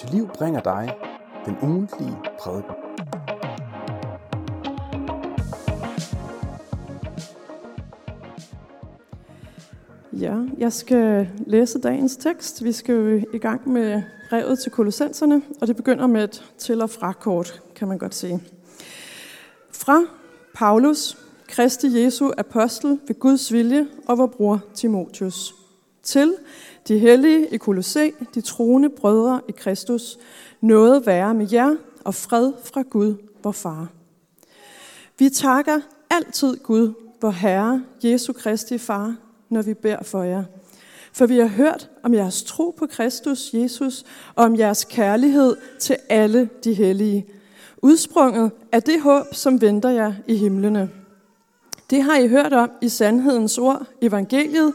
til liv bringer dig den ugentlige prædiken. Ja, jeg skal læse dagens tekst. Vi skal jo i gang med brevet til kolossenserne, og det begynder med et til- og frakort, kan man godt sige. Fra Paulus, Kristi Jesu apostel ved Guds vilje og vor bror Timotius. Til de hellige i Kolosse, de troende brødre i Kristus, noget være med jer og fred fra Gud, vor far. Vi takker altid Gud, vor Herre, Jesu Kristi far, når vi beder for jer. For vi har hørt om jeres tro på Kristus Jesus og om jeres kærlighed til alle de hellige. Udsprunget af det håb, som venter jer i himlene. Det har I hørt om i sandhedens ord, evangeliet,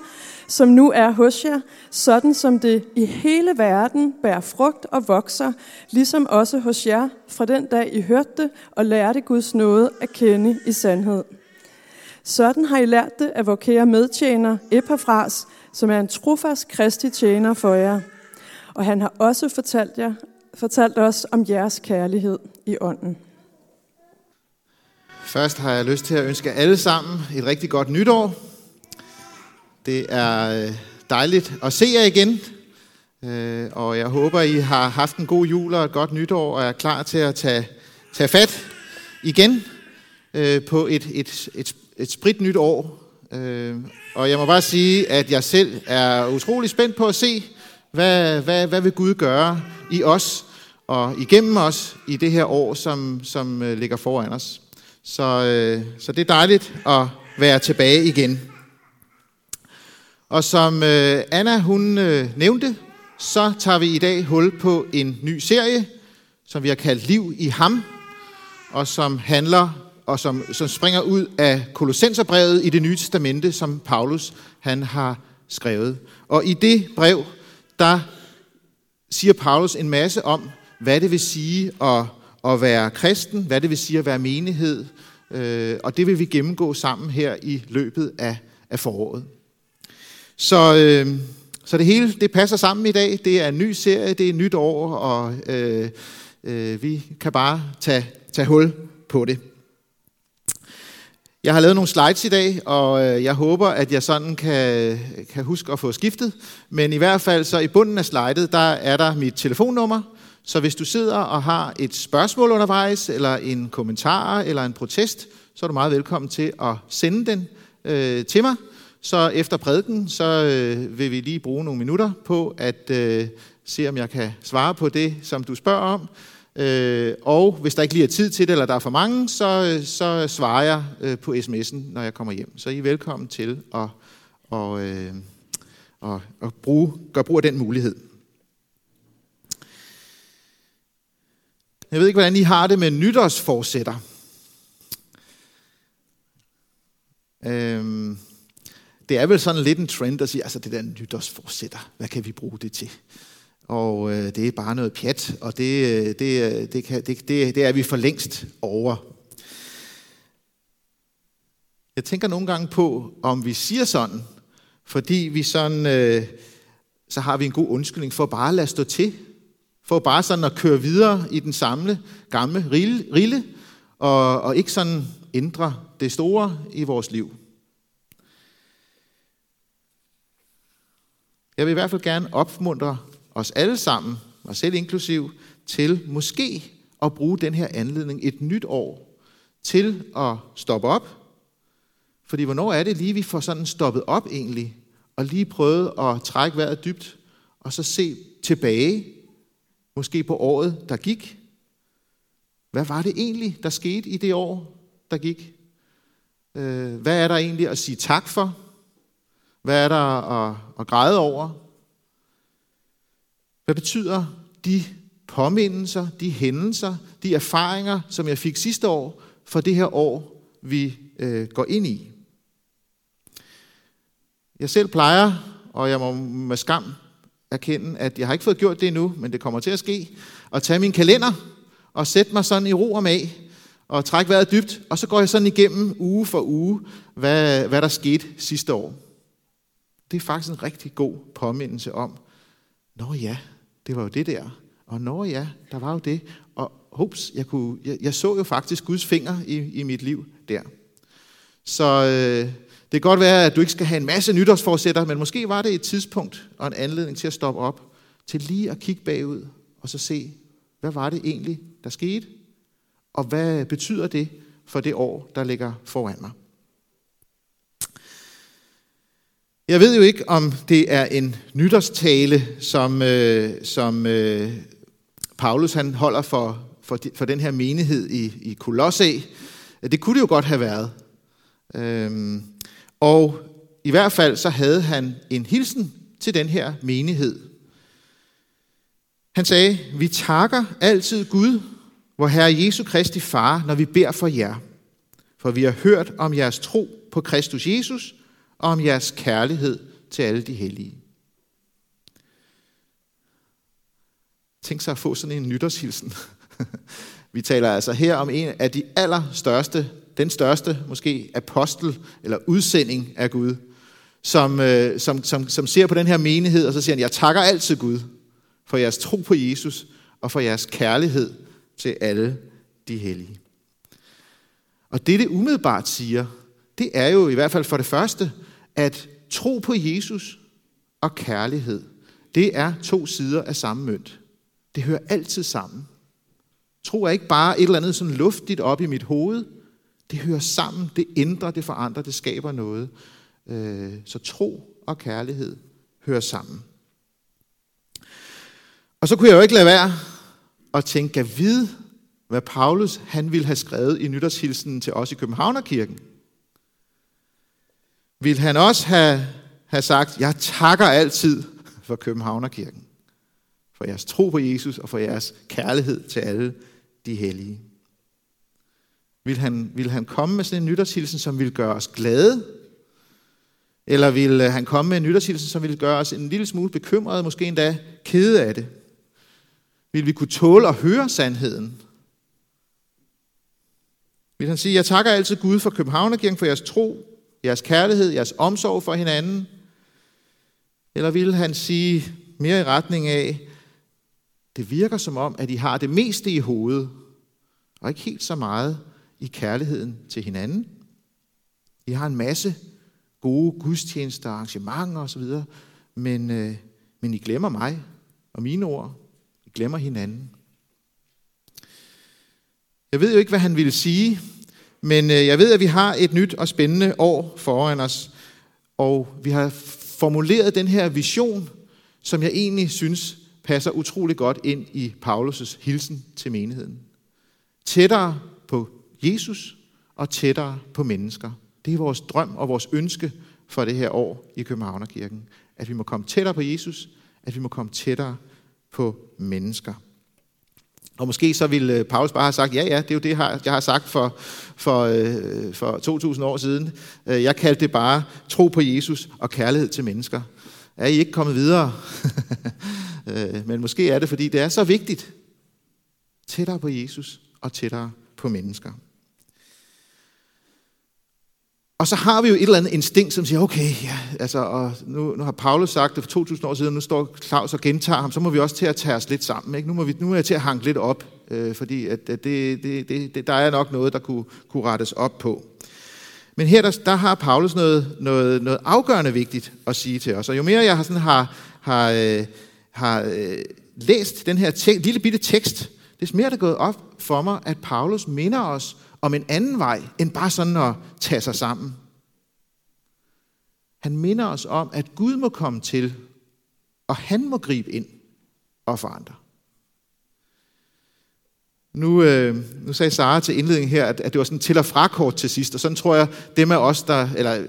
som nu er hos jer, sådan som det i hele verden bærer frugt og vokser, ligesom også hos jer, fra den dag I hørte det og lærte Guds nåde at kende i sandhed. Sådan har I lært det af vor kære medtjener Epaphras, som er en trofast kristi tjener for jer. Og han har også fortalt, jer, fortalt os om jeres kærlighed i ånden. Først har jeg lyst til at ønske alle sammen et rigtig godt nytår. Det er øh, dejligt at se jer igen, øh, og jeg håber, I har haft en god jul og et godt nytår, og er klar til at tage, tage fat igen øh, på et, et, et, et sprit nyt år. Og jeg må bare sige, at jeg selv er utrolig spændt på at se, hvad, hvad, hvad vil Gud gøre i os og igennem os i det her år, som, som ligger foran os. Så, øh, så det er dejligt at være tilbage igen. Og som øh, Anna hun øh, nævnte, så tager vi i dag hul på en ny serie, som vi har kaldt Liv i ham, og som handler og som, som springer ud af Kolossenserbrevet i det nye testamente, som Paulus han har skrevet. Og i det brev, der siger Paulus en masse om, hvad det vil sige at at være kristen, hvad det vil sige at være menighed, øh, og det vil vi gennemgå sammen her i løbet af, af foråret. Så, øh, så det hele det passer sammen i dag. Det er en ny serie, det er et nyt år, og øh, øh, vi kan bare tage, tage hul på det. Jeg har lavet nogle slides i dag, og øh, jeg håber, at jeg sådan kan, kan huske at få skiftet. Men i hvert fald så i bunden af slidet, der er der mit telefonnummer, så hvis du sidder og har et spørgsmål undervejs, eller en kommentar, eller en protest, så er du meget velkommen til at sende den øh, til mig. Så efter prædiken, så øh, vil vi lige bruge nogle minutter på at øh, se, om jeg kan svare på det, som du spørger om. Øh, og hvis der ikke lige er tid til det, eller der er for mange, så, øh, så svarer jeg øh, på sms'en, når jeg kommer hjem. Så I er velkommen til at, og, øh, og, og bruge, gøre brug af den mulighed. Jeg ved ikke, hvordan I har det med nytårsforsætter. Øhm, det er vel sådan lidt en trend at sige, altså det der nytårsforsætter, hvad kan vi bruge det til? Og øh, det er bare noget pjat, og det, øh, det, øh, det, kan, det, det, det er vi for længst over. Jeg tænker nogle gange på, om vi siger sådan, fordi vi sådan, øh, så har vi en god undskyldning for bare at lade stå til for bare sådan at køre videre i den samle gamle rille, og, og ikke sådan ændre det store i vores liv. Jeg vil i hvert fald gerne opmuntre os alle sammen, mig selv inklusiv, til måske at bruge den her anledning et nyt år til at stoppe op. Fordi hvornår er det lige, vi får sådan stoppet op egentlig, og lige prøvet at trække vejret dybt, og så se tilbage Måske på året, der gik. Hvad var det egentlig, der skete i det år, der gik? Øh, hvad er der egentlig at sige tak for? Hvad er der at, at græde over? Hvad betyder de påmindelser, de hændelser, de erfaringer, som jeg fik sidste år, for det her år, vi øh, går ind i? Jeg selv plejer, og jeg må med skam erkende, at jeg har ikke fået gjort det endnu, men det kommer til at ske, og tage min kalender og sætte mig sådan i ro og mag, og trække vejret dybt, og så går jeg sådan igennem uge for uge, hvad, hvad der skete sidste år. Det er faktisk en rigtig god påmindelse om, nå ja, det var jo det der, Og nå ja, der var jo det. Og hups, jeg, kunne, jeg, jeg så jo faktisk Guds finger i, i mit liv der. Så øh, det kan godt være, at du ikke skal have en masse nytårsforsætter, men måske var det et tidspunkt og en anledning til at stoppe op, til lige at kigge bagud og så se, hvad var det egentlig, der skete, og hvad betyder det for det år, der ligger foran mig. Jeg ved jo ikke, om det er en nytårstale, som, øh, som øh, Paulus han holder for, for, for den her menighed i, i Kolosse. Det kunne det jo godt have været. Øhm, og i hvert fald så havde han en hilsen til den her menighed. Han sagde, vi takker altid Gud, vor Herre Jesu Kristi Far, når vi beder for jer. For vi har hørt om jeres tro på Kristus Jesus og om jeres kærlighed til alle de hellige. Tænk sig at få sådan en nytårshilsen. Vi taler altså her om en af de allerstørste, den største måske apostel eller udsending af Gud, som, øh, som, som, som ser på den her menighed, og så siger han, jeg takker altid Gud for jeres tro på Jesus og for jeres kærlighed til alle de hellige. Og det, det umiddelbart siger, det er jo i hvert fald for det første, at tro på Jesus og kærlighed, det er to sider af samme mønt. Det hører altid sammen. Tro er ikke bare et eller andet sådan luftigt op i mit hoved. Det hører sammen, det ændrer, det forandrer, det skaber noget. Øh, så tro og kærlighed hører sammen. Og så kunne jeg jo ikke lade være at tænke, at vide, hvad Paulus han ville have skrevet i nytårshilsen til os i Københavnerkirken. Vil han også have, have sagt, jeg takker altid for Københavnerkirken. For jeres tro på Jesus og for jeres kærlighed til alle de hellige. Vil han, vil han komme med sådan en nytårshilsen, som vil gøre os glade? Eller vil øh, han komme med en nytårshilsen, som vil gøre os en lille smule bekymrede, måske endda kede af det? Vil vi kunne tåle at høre sandheden? Vil han sige, jeg takker altid Gud for Københavnerkirken, for jeres tro, jeres kærlighed, jeres omsorg for hinanden? Eller vil han sige mere i retning af, det virker som om, at I har det meste i hovedet, og ikke helt så meget i kærligheden til hinanden. I har en masse gode gudstjenester, arrangementer osv., men, øh, men I glemmer mig og mine ord. I glemmer hinanden. Jeg ved jo ikke, hvad han ville sige, men øh, jeg ved, at vi har et nyt og spændende år foran os, og vi har formuleret den her vision, som jeg egentlig synes passer utrolig godt ind i Paulus' hilsen til menigheden. Tættere på Jesus og tættere på mennesker. Det er vores drøm og vores ønske for det her år i Københavnerkirken. At vi må komme tættere på Jesus, at vi må komme tættere på mennesker. Og måske så ville øh, Paulus bare have sagt, ja, ja, det er jo det, jeg har sagt for, for, øh, for 2000 år siden. Øh, jeg kaldte det bare tro på Jesus og kærlighed til mennesker. Er I ikke kommet videre? Men måske er det, fordi det er så vigtigt. Tættere på Jesus og tættere på mennesker. Og så har vi jo et eller andet instinkt, som siger, okay, ja, altså, og nu, nu har Paulus sagt det for 2000 år siden, nu står Claus og gentager ham, så må vi også til at tage os lidt sammen. Ikke? Nu, må vi, nu er jeg til at hanke lidt op, øh, fordi at, at det, det, det, der er nok noget, der kunne, kunne rettes op på. Men her der, der har Paulus noget, noget, noget afgørende vigtigt at sige til os. Og jo mere jeg har, sådan, har, har, øh, har øh, læst den her te- lille bitte tekst, des mere er det gået op for mig, at Paulus minder os om en anden vej, end bare sådan at tage sig sammen. Han minder os om, at Gud må komme til, og han må gribe ind og forandre. Nu, øh, nu sagde Sara til indledningen her, at, at det var sådan til og frakort til sidst, og sådan tror jeg, dem af os, der, eller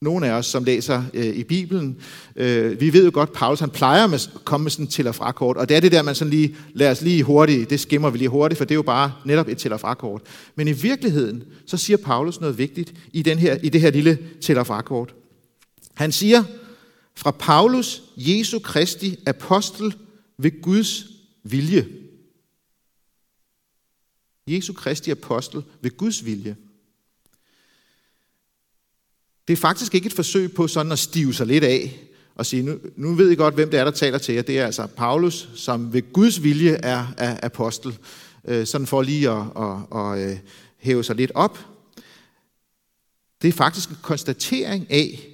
nogle af os, som læser øh, i Bibelen, øh, vi ved jo godt, at Paulus han plejer med, at komme med sådan et til og frakort, og det er det der, man sådan lige, lad os lige hurtigt, det skimmer vi lige hurtigt, for det er jo bare netop et til og frakort. Men i virkeligheden, så siger Paulus noget vigtigt i, den her, i det her lille til og frakort. Han siger, fra Paulus, Jesu Kristi apostel ved Guds vilje. Jesu Kristi apostel ved Guds vilje. Det er faktisk ikke et forsøg på sådan at stive sig lidt af, og sige, nu, nu ved I godt, hvem det er, der taler til jer. Det er altså Paulus, som ved Guds vilje er, er apostel. Øh, sådan for lige at, at, at, at hæve sig lidt op. Det er faktisk en konstatering af,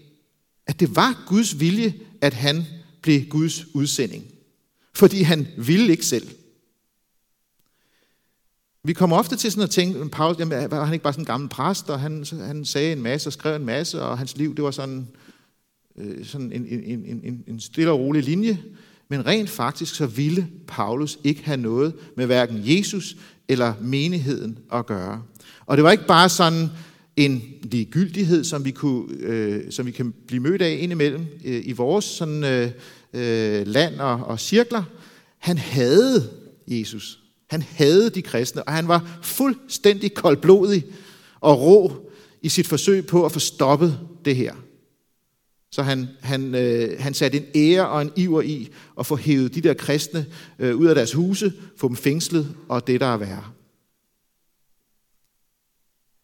at det var Guds vilje, at han blev Guds udsending. Fordi han ville ikke selv. Vi kommer ofte til sådan at tænke, Paulus, jamen, var han ikke bare sådan en gammel præst, og han, han sagde en masse og skrev en masse, og hans liv, det var sådan, øh, sådan en, en, en, en stille og rolig linje. Men rent faktisk så ville Paulus ikke have noget med hverken Jesus eller menigheden at gøre. Og det var ikke bare sådan en ligegyldighed, som vi, kunne, øh, som vi kan blive mødt af indimellem øh, i vores sådan, øh, øh, land og, og cirkler. Han havde Jesus. Han havde de kristne, og han var fuldstændig koldblodig og rå i sit forsøg på at få stoppet det her. Så han, han, øh, han satte en ære og en iver i at få hævet de der kristne øh, ud af deres huse, få dem fængslet og det, der er værre.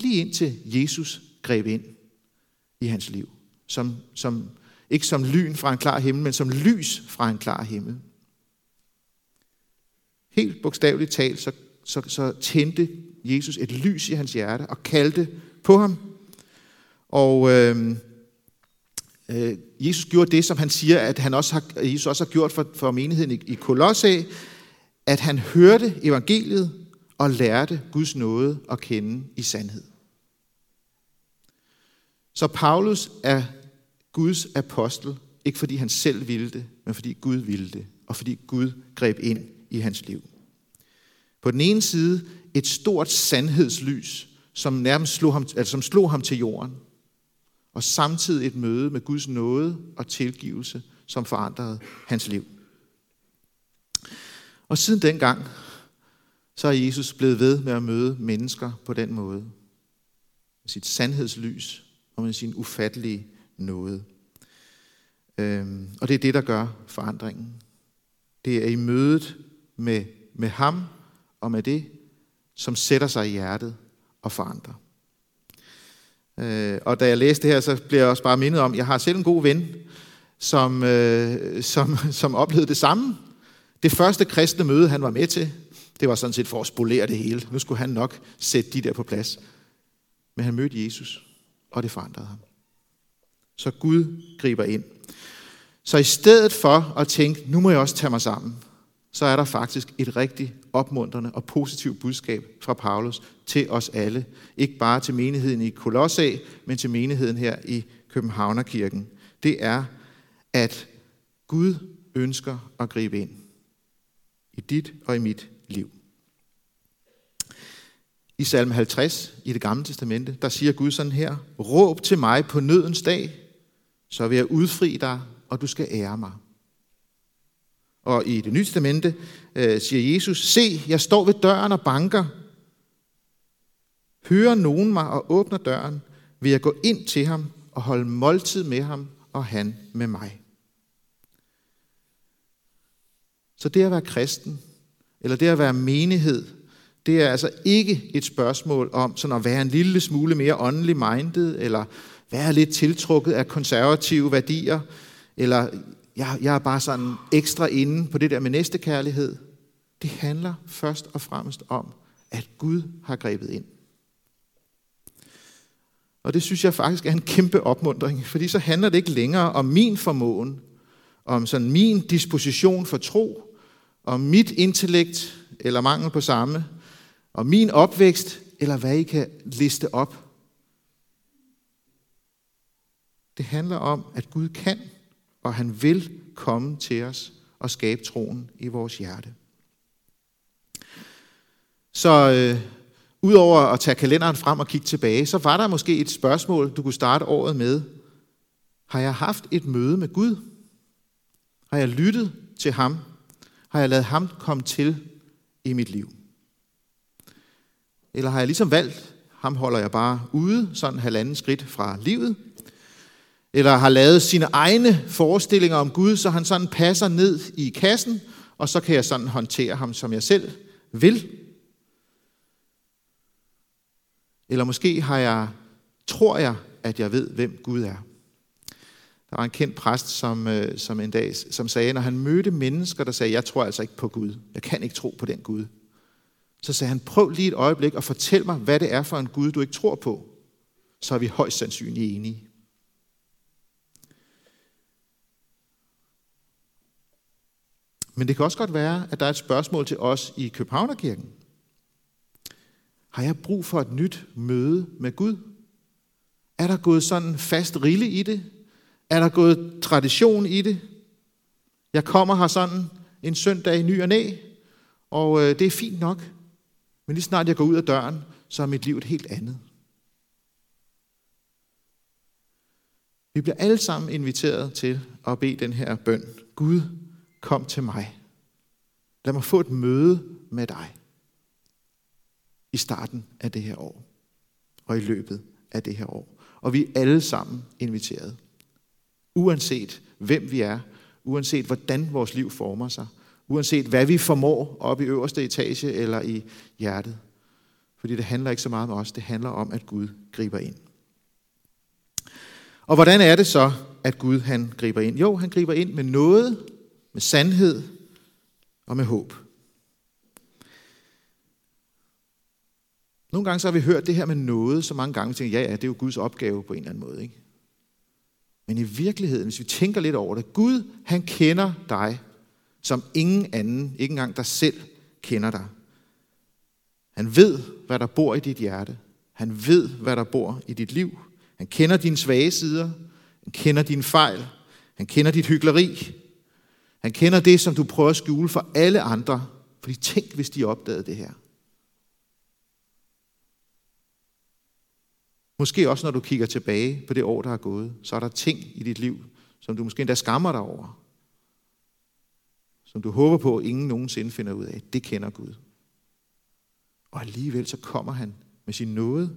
Lige indtil Jesus greb ind i hans liv. Som, som, ikke som lyn fra en klar himmel, men som lys fra en klar himmel. Helt bogstaveligt talt, så, så, så tændte Jesus et lys i hans hjerte og kaldte på ham. Og øh, øh, Jesus gjorde det, som han siger, at han også har, Jesus også har gjort for, for menigheden i, i Kolosse, at han hørte evangeliet og lærte Guds nåde at kende i sandhed. Så Paulus er Guds apostel, ikke fordi han selv ville det, men fordi Gud ville det, og fordi Gud greb ind i hans liv. På den ene side et stort sandhedslys, som nærmest slog ham, altså som slog ham til jorden, og samtidig et møde med Guds nåde og tilgivelse, som forandrede hans liv. Og siden dengang, så er Jesus blevet ved med at møde mennesker på den måde. Med sit sandhedslys og med sin ufattelige nåde. Øhm, og det er det, der gør forandringen. Det er i mødet med, med ham og med det, som sætter sig i hjertet og forandrer. Øh, og da jeg læste det her, så bliver jeg også bare mindet om, at jeg har selv en god ven, som, øh, som, som oplevede det samme. Det første kristne møde, han var med til, det var sådan set for at spolere det hele. Nu skulle han nok sætte de der på plads. Men han mødte Jesus, og det forandrede ham. Så Gud griber ind. Så i stedet for at tænke, nu må jeg også tage mig sammen, så er der faktisk et rigtig opmuntrende og positivt budskab fra Paulus til os alle. Ikke bare til menigheden i Kolossæ, men til menigheden her i Københavnerkirken. Det er, at Gud ønsker at gribe ind i dit og i mit liv. I salme 50 i det gamle testamente, der siger Gud sådan her, Råb til mig på nødens dag, så vil jeg udfri dig, og du skal ære mig. Og i det nye testamente øh, siger Jesus, se, jeg står ved døren og banker. Hører nogen mig og åbner døren, vil jeg gå ind til ham og holde måltid med ham, og han med mig. Så det at være kristen, eller det at være menighed, det er altså ikke et spørgsmål om sådan at være en lille smule mere åndelig minded, eller være lidt tiltrukket af konservative værdier, eller jeg, jeg er bare sådan ekstra inde på det der med næste kærlighed. Det handler først og fremmest om, at Gud har grebet ind. Og det synes jeg faktisk er en kæmpe opmundring, fordi så handler det ikke længere om min formåen, om sådan min disposition for tro, om mit intellekt eller mangel på samme, om min opvækst, eller hvad I kan liste op. Det handler om, at Gud kan og han vil komme til os og skabe troen i vores hjerte. Så øh, udover at tage kalenderen frem og kigge tilbage, så var der måske et spørgsmål, du kunne starte året med. Har jeg haft et møde med Gud? Har jeg lyttet til ham? Har jeg ladet ham komme til i mit liv? Eller har jeg ligesom valgt, ham holder jeg bare ude, sådan halvanden skridt fra livet, eller har lavet sine egne forestillinger om Gud, så han sådan passer ned i kassen, og så kan jeg sådan håndtere ham, som jeg selv vil. Eller måske har jeg, tror jeg, at jeg ved, hvem Gud er. Der var en kendt præst, som, øh, som en dag som sagde, når han mødte mennesker, der sagde, jeg tror altså ikke på Gud. Jeg kan ikke tro på den Gud. Så sagde han, prøv lige et øjeblik og fortæl mig, hvad det er for en Gud, du ikke tror på. Så er vi højst sandsynligt enige. Men det kan også godt være, at der er et spørgsmål til os i Københavnerkirken. Har jeg brug for et nyt møde med Gud? Er der gået sådan fast rille i det? Er der gået tradition i det? Jeg kommer her sådan en søndag i ny og næ, og øh, det er fint nok. Men lige snart jeg går ud af døren, så er mit liv et helt andet. Vi bliver alle sammen inviteret til at bede den her bøn. Gud, kom til mig. Lad mig få et møde med dig i starten af det her år og i løbet af det her år. Og vi er alle sammen inviteret. Uanset hvem vi er, uanset hvordan vores liv former sig, uanset hvad vi formår op i øverste etage eller i hjertet. Fordi det handler ikke så meget om os, det handler om, at Gud griber ind. Og hvordan er det så, at Gud han griber ind? Jo, han griber ind med noget, med sandhed og med håb. Nogle gange så har vi hørt det her med noget så mange gange, og tænker, ja, ja, det er jo Guds opgave på en eller anden måde. Ikke? Men i virkeligheden, hvis vi tænker lidt over det, Gud, han kender dig, som ingen anden, ikke engang dig selv, kender dig. Han ved, hvad der bor i dit hjerte. Han ved, hvad der bor i dit liv. Han kender dine svage sider. Han kender dine fejl. Han kender dit hyggeleri. Han kender det, som du prøver at skjule for alle andre. Fordi tænk, hvis de opdagede det her. Måske også, når du kigger tilbage på det år, der er gået, så er der ting i dit liv, som du måske endda skammer dig over. Som du håber på, at ingen nogensinde finder ud af. Det kender Gud. Og alligevel så kommer han med sin nåde.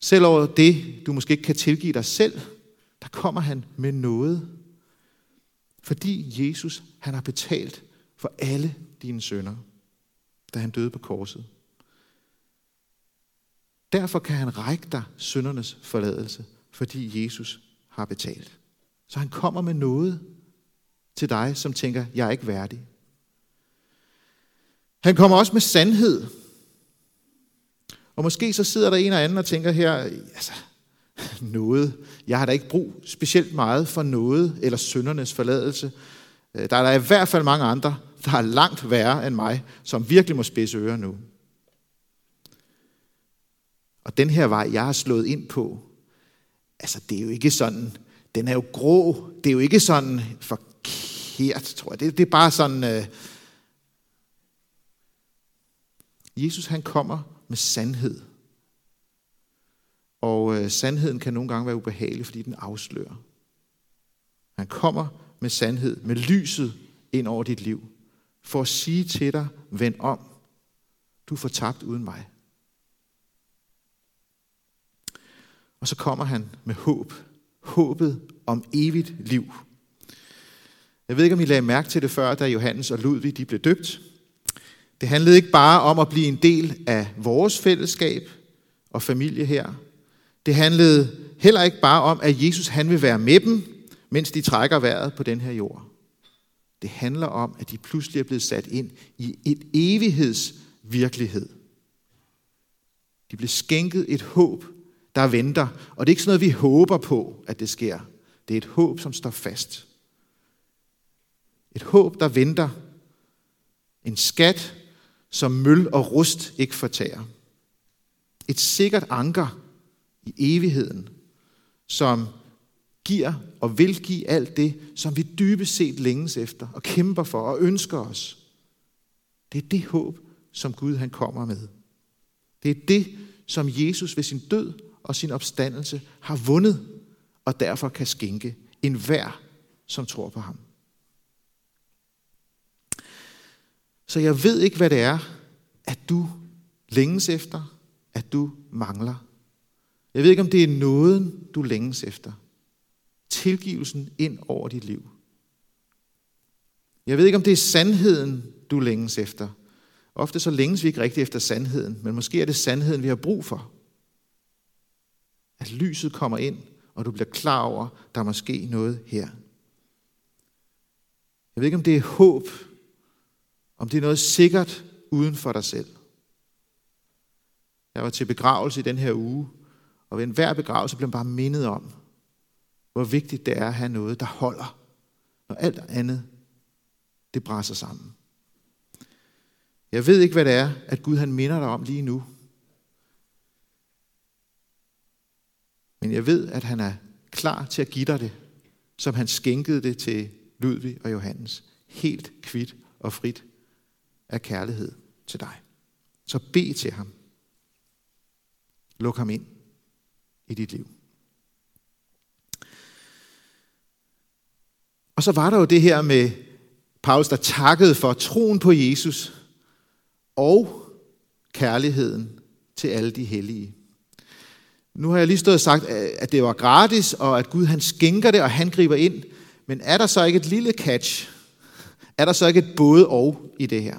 Selv over det, du måske ikke kan tilgive dig selv, der kommer han med noget. Fordi Jesus, han har betalt for alle dine sønder, da han døde på korset. Derfor kan han række dig søndernes forladelse, fordi Jesus har betalt. Så han kommer med noget til dig, som tænker, jeg er ikke værdig. Han kommer også med sandhed. Og måske så sidder der en og anden og tænker her, altså, noget. Jeg har da ikke brug specielt meget for noget eller søndernes forladelse. Øh, der er der i hvert fald mange andre, der er langt værre end mig, som virkelig må spidse ører nu. Og den her vej, jeg har slået ind på, altså det er jo ikke sådan, den er jo grå, det er jo ikke sådan forkert, tror jeg. Det, det er bare sådan, øh, Jesus han kommer med sandhed. Og øh, sandheden kan nogle gange være ubehagelig, fordi den afslører. Han kommer med sandhed, med lyset ind over dit liv, for at sige til dig, vend om. Du er fortabt uden mig. Og så kommer han med håb. Håbet om evigt liv. Jeg ved ikke, om I lagde mærke til det før, da Johannes og Ludvig de blev døbt. Det handlede ikke bare om at blive en del af vores fællesskab og familie her. Det handlede heller ikke bare om, at Jesus han vil være med dem, mens de trækker vejret på den her jord. Det handler om, at de pludselig er blevet sat ind i et evighedsvirkelighed. De blev skænket et håb, der venter. Og det er ikke sådan noget, vi håber på, at det sker. Det er et håb, som står fast. Et håb, der venter. En skat, som møl og rust ikke fortærer. Et sikkert anker i evigheden, som giver og vil give alt det, som vi dybest set længes efter og kæmper for og ønsker os. Det er det håb, som Gud han kommer med. Det er det, som Jesus ved sin død og sin opstandelse har vundet, og derfor kan skænke enhver, som tror på ham. Så jeg ved ikke, hvad det er, at du længes efter, at du mangler. Jeg ved ikke, om det er nåden, du længes efter. Tilgivelsen ind over dit liv. Jeg ved ikke, om det er sandheden, du længes efter. Ofte så længes vi ikke rigtig efter sandheden, men måske er det sandheden, vi har brug for. At lyset kommer ind, og du bliver klar over, der må ske noget her. Jeg ved ikke, om det er håb, om det er noget sikkert uden for dig selv. Jeg var til begravelse i den her uge, og ved enhver begravelse blev man bare mindet om, hvor vigtigt det er at have noget, der holder, når alt andet, det brænder sammen. Jeg ved ikke, hvad det er, at Gud han minder dig om lige nu. Men jeg ved, at han er klar til at give dig det, som han skænkede det til Ludvig og Johannes. Helt kvidt og frit af kærlighed til dig. Så bed til ham. Luk ham ind i dit liv. Og så var der jo det her med Paulus, der takkede for troen på Jesus og kærligheden til alle de hellige. Nu har jeg lige stået og sagt, at det var gratis, og at Gud han skænker det, og han griber ind. Men er der så ikke et lille catch? Er der så ikke et både og i det her?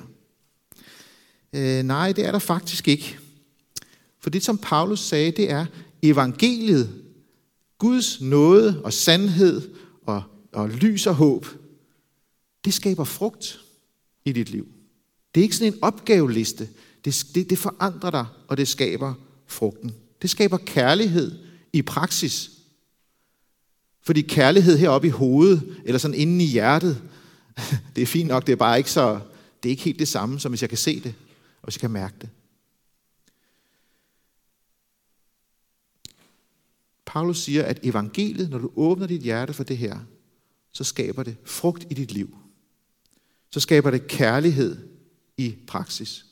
Øh, nej, det er der faktisk ikke. For det, som Paulus sagde, det er evangeliet, Guds nåde og sandhed og, og lys og håb, det skaber frugt i dit liv. Det er ikke sådan en opgaveliste. Det, det, det forandrer dig, og det skaber frugten. Det skaber kærlighed i praksis. Fordi kærlighed heroppe i hovedet, eller sådan inde i hjertet, det er fint nok, det er bare ikke så, det er ikke helt det samme, som hvis jeg kan se det, og hvis jeg kan mærke det. Paulus siger, at evangeliet, når du åbner dit hjerte for det her, så skaber det frugt i dit liv. Så skaber det kærlighed i praksis.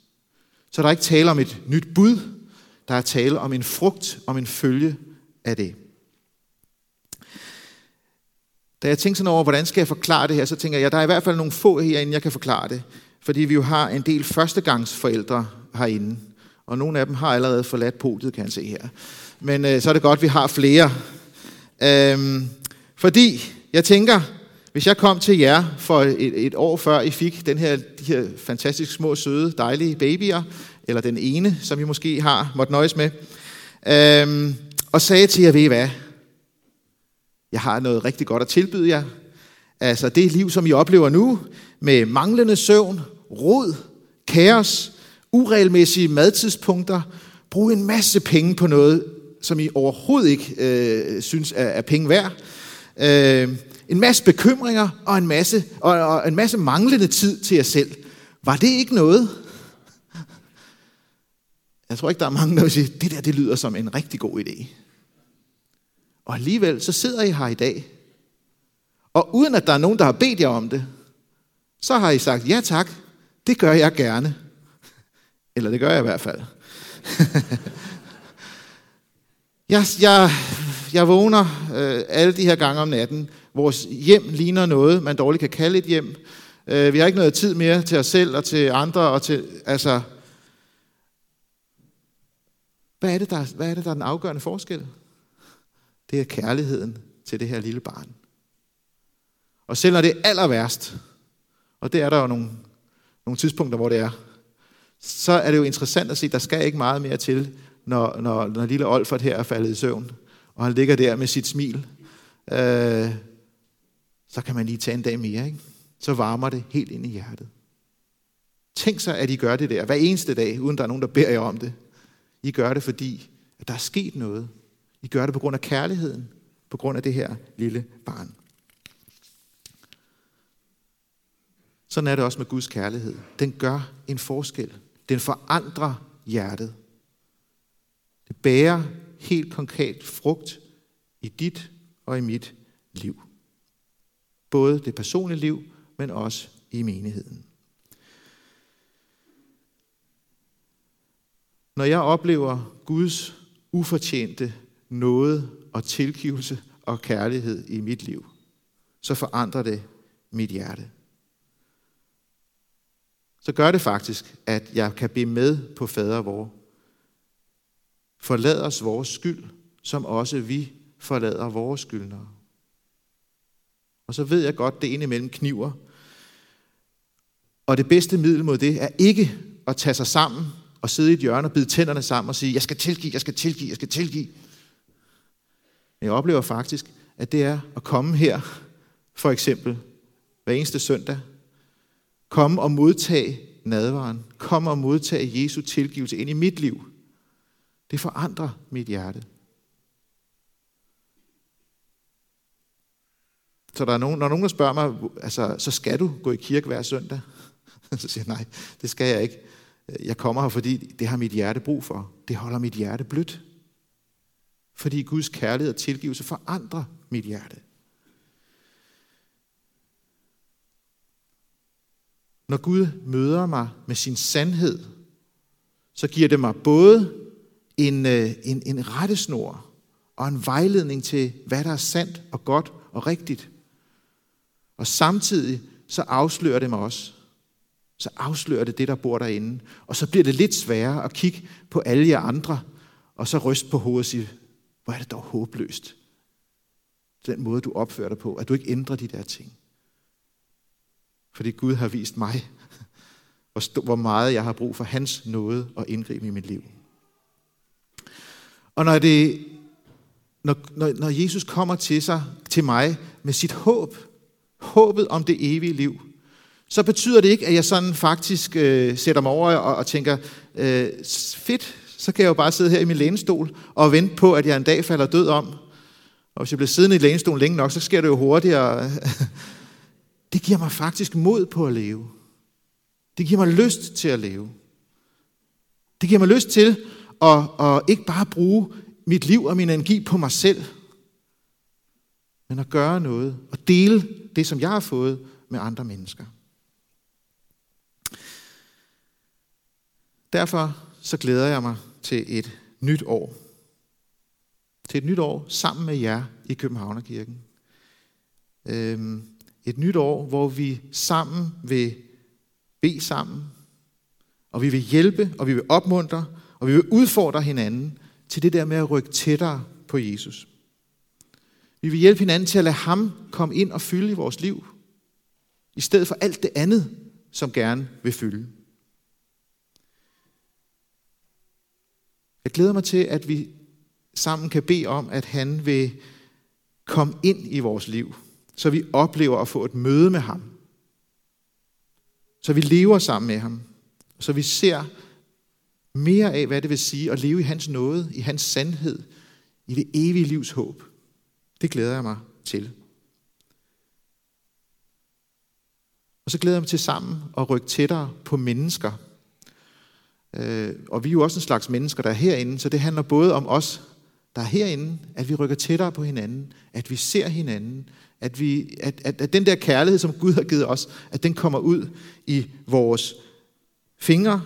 Så der er ikke tale om et nyt bud, der er tale om en frugt, om en følge af det. Da jeg tænkte sådan over, hvordan skal jeg forklare det her, så tænker jeg, at der er i hvert fald nogle få herinde, jeg kan forklare det. Fordi vi jo har en del førstegangsforældre herinde. Og nogle af dem har allerede forladt podiet, kan jeg se her. Men øh, så er det godt, at vi har flere. Øhm, fordi jeg tænker, hvis jeg kom til jer for et, et år før I fik den her, de her fantastisk små, søde, dejlige babyer, eller den ene, som I måske har måtte nøjes med, øhm, og sagde til jer, ved I hvad, jeg har noget rigtig godt at tilbyde jer. Altså det liv, som I oplever nu, med manglende søvn, rod, kaos, uregelmæssige madtidspunkter, bruge en masse penge på noget, som I overhovedet ikke øh, synes er, er penge værd. Øh, en masse bekymringer og en masse, og, og en masse manglende tid til jer selv. Var det ikke noget? Jeg tror ikke, der er mange, der vil sige, det der det lyder som en rigtig god idé. Og alligevel så sidder I her i dag, og uden at der er nogen, der har bedt jer om det, så har I sagt, ja tak, det gør jeg gerne. Eller det gør jeg i hvert fald. jeg, jeg, jeg vågner øh, alle de her gange om natten. Vores hjem ligner noget, man dårligt kan kalde et hjem. Øh, vi har ikke noget tid mere til os selv og til andre. Og til, altså, hvad er, det, der, hvad er det, der er den afgørende forskel? Det er kærligheden til det her lille barn. Og selv når det er aller værst, og det er der jo nogle, nogle tidspunkter, hvor det er, så er det jo interessant at se, at der skal ikke meget mere til, når, når, når lille Olfert her er faldet i søvn, og han ligger der med sit smil. Øh, så kan man lige tage en dag mere, ikke? Så varmer det helt ind i hjertet. Tænk sig, at I gør det der hver eneste dag, uden der er nogen, der beder jer om det. I gør det, fordi at der er sket noget. I gør det på grund af kærligheden, på grund af det her lille barn. Sådan er det også med Guds kærlighed. Den gør en forskel. Den forandrer hjertet. Det bærer helt konkret frugt i dit og i mit liv. Både det personlige liv, men også i menigheden. Når jeg oplever Guds ufortjente nåde og tilgivelse og kærlighed i mit liv, så forandrer det mit hjerte. Så gør det faktisk, at jeg kan blive med på fader vor. Forlad os vores skyld, som også vi forlader vores skyldnere. Og så ved jeg godt, det indimellem kniver. Og det bedste middel mod det er ikke at tage sig sammen og sidde i et hjørne og bide tænderne sammen og sige, jeg skal tilgive, jeg skal tilgive, jeg skal tilgive. Men jeg oplever faktisk, at det er at komme her, for eksempel, hver eneste søndag, Kom og modtag nadvaren, Kom og modtag Jesu tilgivelse ind i mit liv. Det forandrer mit hjerte. Så der er nogen, når nogen der spørger mig, altså, så skal du gå i kirke hver søndag? Så siger jeg, nej, det skal jeg ikke. Jeg kommer her, fordi det har mit hjerte brug for. Det holder mit hjerte blødt. Fordi Guds kærlighed og tilgivelse forandrer mit hjerte. Når Gud møder mig med sin sandhed, så giver det mig både en, øh, en, en rettesnor og en vejledning til, hvad der er sandt og godt og rigtigt. Og samtidig så afslører det mig også. Så afslører det det, der bor derinde. Og så bliver det lidt sværere at kigge på alle jer andre, og så ryste på hovedet og sige, hvor er det dog håbløst. Den måde, du opfører dig på, at du ikke ændrer de der ting. Fordi Gud har vist mig, hvor meget jeg har brug for hans nåde og indgriben i mit liv. Og når, det, når, når, når Jesus kommer til, sig, til mig med sit håb, håbet om det evige liv, så betyder det ikke, at jeg sådan faktisk øh, sætter mig over og, og tænker, øh, fedt, så kan jeg jo bare sidde her i min lænestol og vente på, at jeg en dag falder død om. Og hvis jeg bliver siddende i lænestolen længe nok, så sker det jo hurtigere. Det giver mig faktisk mod på at leve. Det giver mig lyst til at leve. Det giver mig lyst til at, at ikke bare bruge mit liv og min energi på mig selv, men at gøre noget og dele det, som jeg har fået med andre mennesker. Derfor så glæder jeg mig til et nyt år. Til et nyt år sammen med jer i Københavnerkirken. Øhm, et nyt år, hvor vi sammen vil bede sammen, og vi vil hjælpe, og vi vil opmuntre, og vi vil udfordre hinanden til det der med at rykke tættere på Jesus. Vi vil hjælpe hinanden til at lade ham komme ind og fylde i vores liv, i stedet for alt det andet, som gerne vil fylde. Jeg glæder mig til, at vi sammen kan bede om, at han vil komme ind i vores liv, så vi oplever at få et møde med ham. Så vi lever sammen med ham. Så vi ser mere af, hvad det vil sige at leve i hans nåde, i hans sandhed, i det evige livs håb. Det glæder jeg mig til. Og så glæder jeg mig til sammen at rykke tættere på mennesker. Øh, og vi er jo også en slags mennesker, der er herinde, så det handler både om os, der er herinde, at vi rykker tættere på hinanden, at vi ser hinanden, at, vi, at, at, at den der kærlighed, som Gud har givet os, at den kommer ud i vores fingre,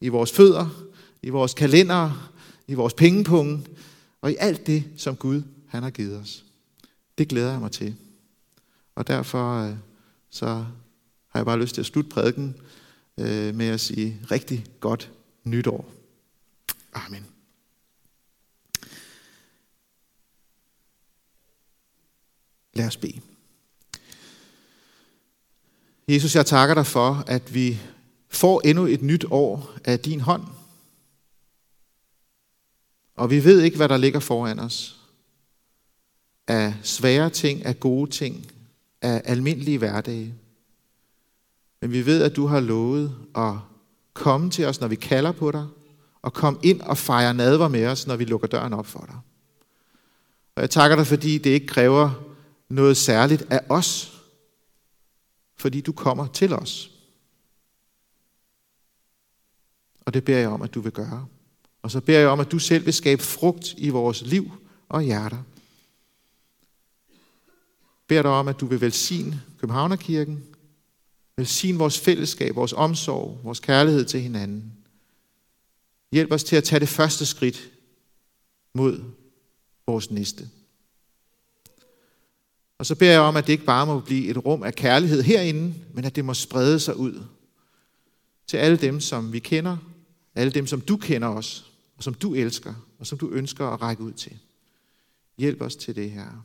i vores fødder, i vores kalender, i vores pengepunge, og i alt det, som Gud han har givet os. Det glæder jeg mig til. Og derfor øh, så har jeg bare lyst til at slutte prædiken øh, med at sige rigtig godt nytår. Amen. Lad os bede. Jesus, jeg takker dig for, at vi får endnu et nyt år af din hånd. Og vi ved ikke, hvad der ligger foran os. Af svære ting, af gode ting, af almindelige hverdage. Men vi ved, at du har lovet at komme til os, når vi kalder på dig, og komme ind og fejre nadver med os, når vi lukker døren op for dig. Og jeg takker dig, fordi det ikke kræver noget særligt af os, fordi du kommer til os. Og det beder jeg om, at du vil gøre. Og så beder jeg om, at du selv vil skabe frugt i vores liv og hjerter. Beder dig om, at du vil velsigne Københavnerkirken, velsigne vores fællesskab, vores omsorg, vores kærlighed til hinanden. Hjælp os til at tage det første skridt mod vores næste. Og så beder jeg om, at det ikke bare må blive et rum af kærlighed herinde, men at det må sprede sig ud til alle dem, som vi kender, alle dem, som du kender os, og som du elsker, og som du ønsker at række ud til. Hjælp os til det her.